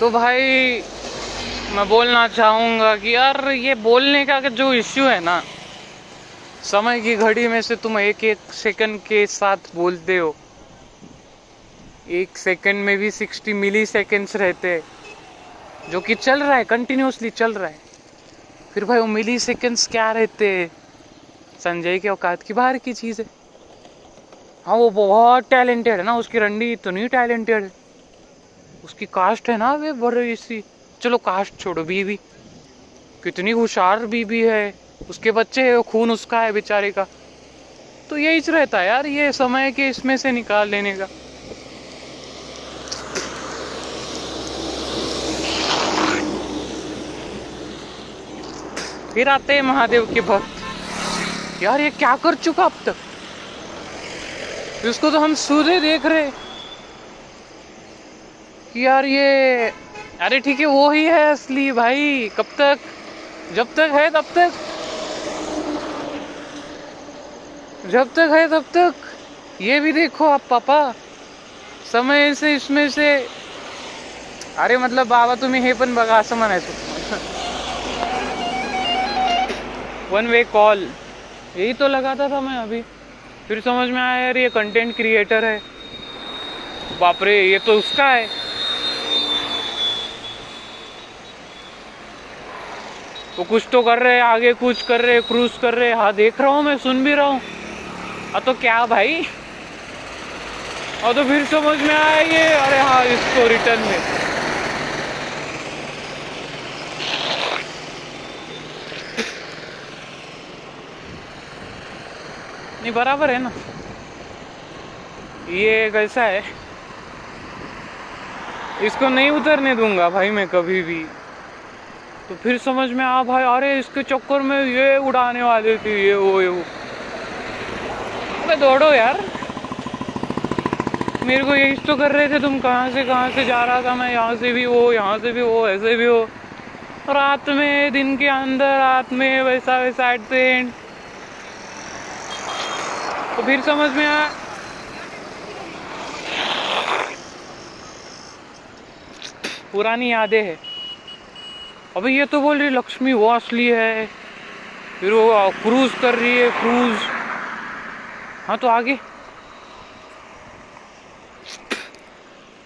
तो भाई, मैं बोलना चाहूँगा कि यार, ये बोलने का जो इश्यू है ना, समय की घड़ी में से तुम एक एक सेकंड के साथ बोलते हो। एक सेकंड में भी सिक्सटी मिली सेकेंड्स रहते हैं, जो कि चल रहा है कंटिन्यूसली चल रहा है। फिर भाई, वो मिली सेकेंड्स क्या रहते हैं? संजय के औकात की बाहर की चीज़ है। हाँ वो बहुत टैलेंटेड है ना, उसकी रंडी इतनी टैलेंटेड है। उसकी कास्ट है ना वे, बड़ी सी चलो कास्ट छोड़ो, बीवी। कितनी होशियार बीवी है। उसके बच्चे है, खून उसका है बेचारे का। तो यही रहता है यार, ये समय के इसमें से निकाल लेने का। फिर आते हैं महादेव के भक्त। यार, ये क्या कर चुका अब तक? इसको तो हम सूर्य देख रहे कि यार ये, अरे ठीक है, वो ही है असली भाई, कब तक? जब तक है तब तक। जब तक है तब तक। ये भी देखो आप पापा, समय से इसमें से। अरे मतलब बाबा तुम्ही हे पण बघा असं म्हणायचं. वन वे कॉल यही तो लगाता था मैं अभी. फिर समझ में आया यार ये कंटेंट क्रिएटर है. बाप रे, ये तो उसका है. वो कुछ तो कर रहे आगे कुछ कर रहे क्रूज कर रहे हाँ। देख रहा हूँ मैं, सुन भी रहा हूँ। हाँ तो क्या भाई? और तो फिर समझ में आया ये। अरे हाँ इसको रिटर्न में। नहीं, बराबर है ना? ये कैसा है? इसको नहीं उतरने दूँगा भाई मैं कभी भी। तो फिर समझ में आ भाई, अरे, इसके चक्कर में ये उड़ाने वाले थे, ये, वो ये, वो। अबे, दौड़ो यार। मेरे को यही तो कर रहे थे तुम, कहाँ से कहाँ से जा रहा था मैं, यहाँ से भी वो यहाँ से भी वो ऐसे भी हो। रात में, दिन के अंदर, रात में, वैसा वैसा एट द एंड तो फिर समझ में आया। पुरानी यादें है। अभी ये तो बोल रही लक्ष्मी वो असली है। फिर वो क्रूज कर रही है, क्रूज। हाँ तो आगे।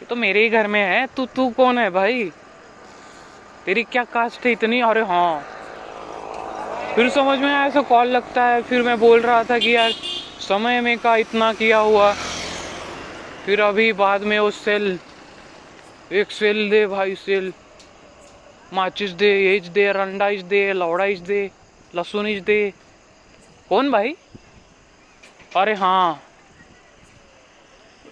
ये तो मेरे ही घर में है। तू तू कौन है भाई? तेरी क्या कास्ट है इतनी? अरे हाँ। फिर समझ में आया ऐसा कॉल लगता है। फिर मैं बोल रहा था कि यार, समय में का इतना किया हुआ। फिर अभी बाद में वो सेल एक सेल दे भाई सेल माचिस दे, एज दे रंडाइज दे लौड़ाइज दे लहसुनिज दे। कौन भाई? अरे हाँ।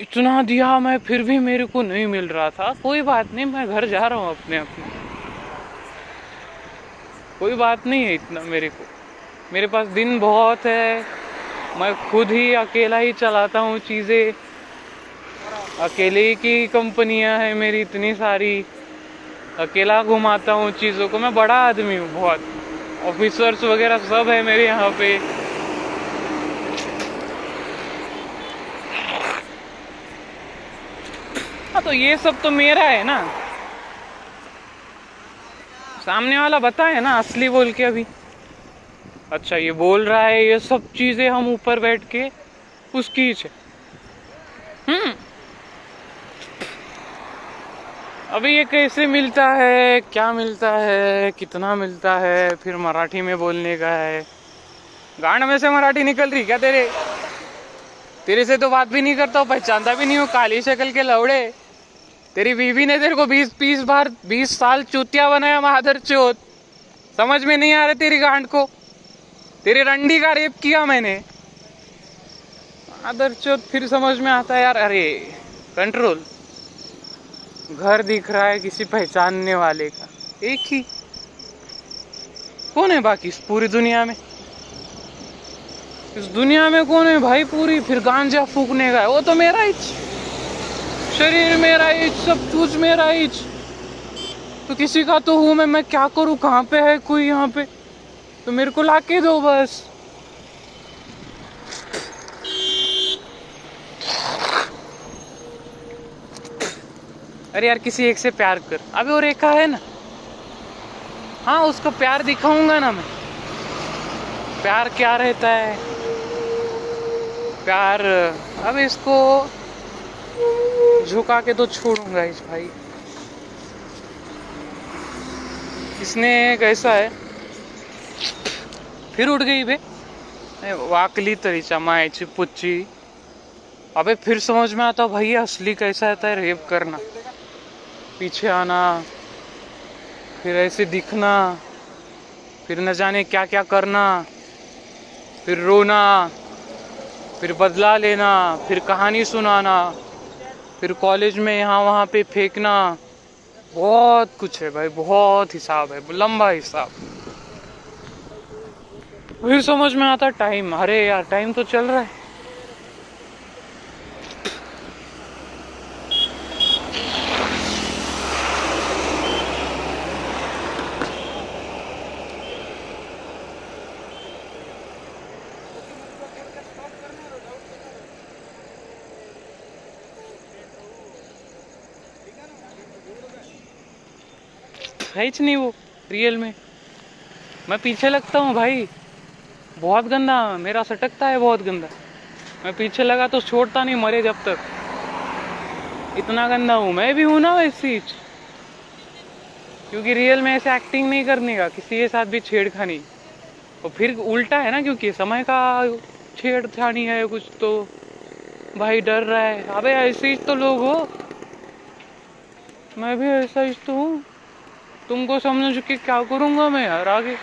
इतना दिया मैं, फिर भी मेरे को नहीं मिल रहा था। कोई बात नहीं, मैं घर जा रहा हूँ अपने अपने कोई बात नहीं है इतना मेरे को। मेरे पास दिन बहुत है। मैं खुद ही अकेला ही चलाता हूँ चीज़ें। अकेले की कंपनियाँ हैं मेरी इतनी सारी। अकेला घुमाता हूँ चीज़ों को। मैं बड़ा आदमी हूँ, बहुत। ऑफिसर्स वगैरह सब है मेरे यहाँ पे। हाँ तो ये सब तो मेरा है ना। सामने वाला बताए ना, असली बोल के अभी। अच्छा ये बोल रहा है, ये सब चीज़ें हम ऊपर बैठ के उसकी है अभी ये कैसे मिलता है? क्या मिलता है? कितना मिलता है? फिर मराठी में बोलने का है। गांड में से मराठी निकल रही क्या तेरे? तेरे से तो बात भी नहीं करता पहचानता भी नहीं हूँ, काली शक्ल के लवड़े। तेरी बीवी ने तेरे को बीस बीस बार, बीस साल चूतिया बनाया, महादर चोत। समझ में नहीं आ रहा तेरी गांड को। तेरी रंडी का रेप किया मैंने। महादर चोत फिर समझ में आता है यार, अरे कंट्रोल घर दिख रहा है किसी पहचानने वाले का। एक ही। कौन है बाकी इस पूरी दुनिया में? इस दुनिया में कौन है भाई पूरी? फिर गांजा फूकने का है। वो तो मेरा ही शरीर मेरा ही सब कुछ मेरा ही तो किसी का तो हूँ मैं मैं क्या करूँ? कहाँ पे है कोई यहाँ पे? तो मेरे को लाके दो बस। अरे यार, किसी एक से प्यार कर। अभी वो रेखा है ना? हाँ उसको प्यार दिखाऊँगा ना मैं। प्यार क्या रहता है? प्यार, अब इसको झुका के तो छोड़ूँगा इस भाई। इसने कैसा है, फिर उठ गई बे। वाकली तरीचा मायची पुच्ची अबे, फिर समझ में आता, भाई, असली कैसा आता है रेप करना। पीछे आना, फिर ऐसे दिखना, फिर न जाने क्या क्या करना, फिर रोना, फिर बदला लेना, फिर कहानी सुनाना, फिर कॉलेज में यहाँ वहाँ पे फेंकना। बहुत कुछ है भाई, बहुत हिसाब है, लंबा हिसाब। फिर समझ में आता टाइम। अरे यार, टाइम तो चल रहा है। है नहीं वो रियल में। मैं पीछे लगता हूँ भाई। बहुत गंदा, मेरा सटकता है बहुत गंदा। मैं पीछे लगा तो छोड़ता नहीं, मरे जब तक। इतना गंदा हूँ। मैं भी हूँ ना वैसी क्योंकि रियल में ऐसे एक्टिंग नहीं करने का, किसी के साथ भी छेड़खानी। और फिर उल्टा है ना, क्योंकि समय का छेड़छानी है कुछ तो। भाई डर रहा है। अबे ऐसे तो लोग हो। मैं भी ऐसा ही तो हूँ। तुमको समझ के क्या करूँगा मैं यार आगे?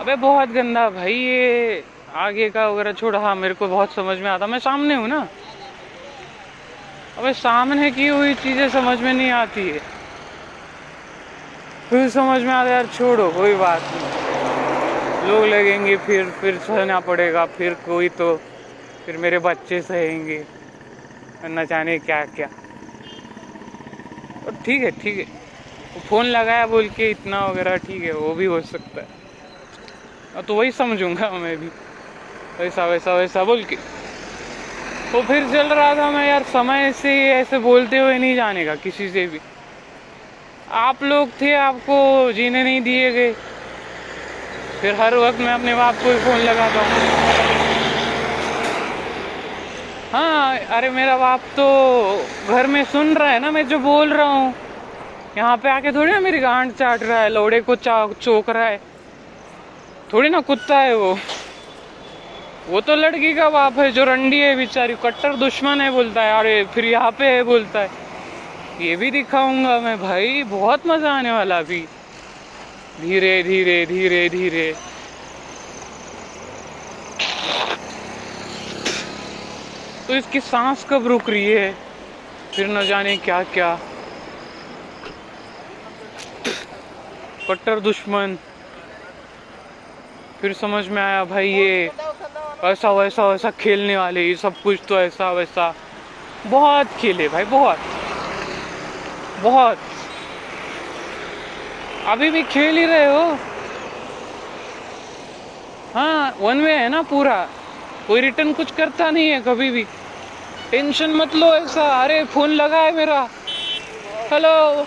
अबे बहुत गंदा भाई ये आगे का वगैरह छोड़ा। हाँ मेरे को बहुत समझ में आता। मैं सामने हूँ ना। अबे सामने की हुई चीज़ें समझ में नहीं आती है। फिर समझ में आता यार छोड़ो, कोई बात नहीं। लोग लगेंगे, फिर फिर सहना पड़ेगा, फिर कोई तो फिर मेरे बच्चे सहेंगे। न जाने क्या क्या। ठीक है ठीक है। फ़ोन लगाया बोल के इतना वगैरह, ठीक है, वो भी हो सकता है। तो वही समझूँगा मैं भी। वैसा वैसा वैसा बोल के। तो फिर चल रहा था मैं यार, समय से ऐसे बोलते हुए नहीं जाने का किसी से भी। आप लोग थे, आपको जीने नहीं दिए गए। फिर हर वक्त मैं अपने बाप को ही फ़ोन लगाता हूँ। हाँ अरे मेरा बाप तो घर में सुन रहा है ना, मैं जो बोल रहा हूँ। यहाँ पे आके थोड़ी ना मेरी गांड चाट रहा है, लोड़े को चा, चोक रहा है। थोड़ी ना कुत्ता है वो। वो तो लड़की का बाप है, जो रंडी है बेचारी, कट्टर दुश्मन है बोलता है, अरे फिर यहाँ पे है बोलता है। ये भी दिखाऊँगा मैं भाई, बहुत मज़ा आने वाला अभी। धीरे धीरे धीरे धीरे। तो इसकी सांस कब रुक रही है? फिर न जाने क्या क्या। कट्टर दुश्मन। फिर समझ में आया, भाई ये ऐसा वैसा वैसा खेलने वाले, ये सब कुछ तो ऐसा वैसा। बहुत खेले भाई, बहुत। बहुत। अभी भी खेल ही रहे हो? हाँ वन वे है ना पूरा। कोई रिटर्न कुछ करता नहीं है कभी भी। टेंशन मत लो ऐसा। अरे, फ़ोन लगा है मेरा। हेलो।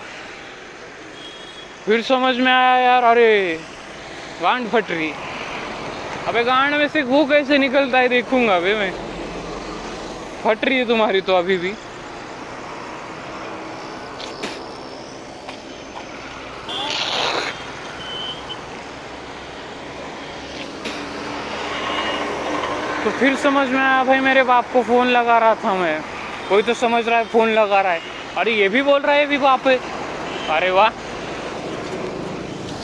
फिर समझ में आया यार, अरे, गांड फट रही अबे, गांड में से वो कैसे निकलता है, देखूँगा अभी मैं। फट रही है तुम्हारी तो अभी भी। तो फिर समझ में आया, भाई, मेरे बाप को फ़ोन लगा रहा था मैं। कोई तो समझ रहा है, फ़ोन लगा रहा है। अरे, ये भी बोल रहा है भी बाप है। अरे वाह।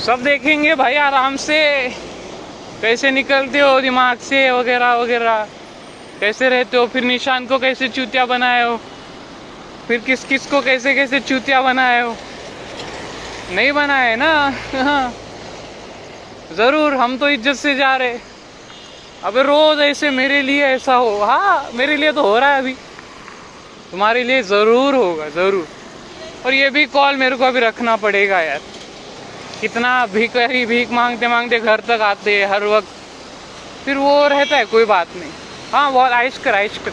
सब देखेंगे भाई, आराम से। कैसे निकलते हो दिमाग से, वगैरह वगैरह। कैसे रहते हो? फिर निशान को कैसे चूतिया बनाए हो? फिर किस किस को कैसे कैसे चूतिया बनाए हो? नहीं बनाए ना? हाँ। ज़रूर, हम तो इज़्ज़त से जा रहे। अबे रोज ऐसे मेरे लिए ऐसा हो हाँ मेरे लिए तो हो रहा है अभी। तुम्हारे लिए ज़रूर होगा, ज़रूर। और ये भी कॉल मेरे को अभी रखना पड़ेगा यार। कितना भिखारी भीख मांगते मांगते घर तक आते हर वक्त। फिर वो रहता है, कोई बात नहीं। हाँ बहुत आइश कर आइश कर।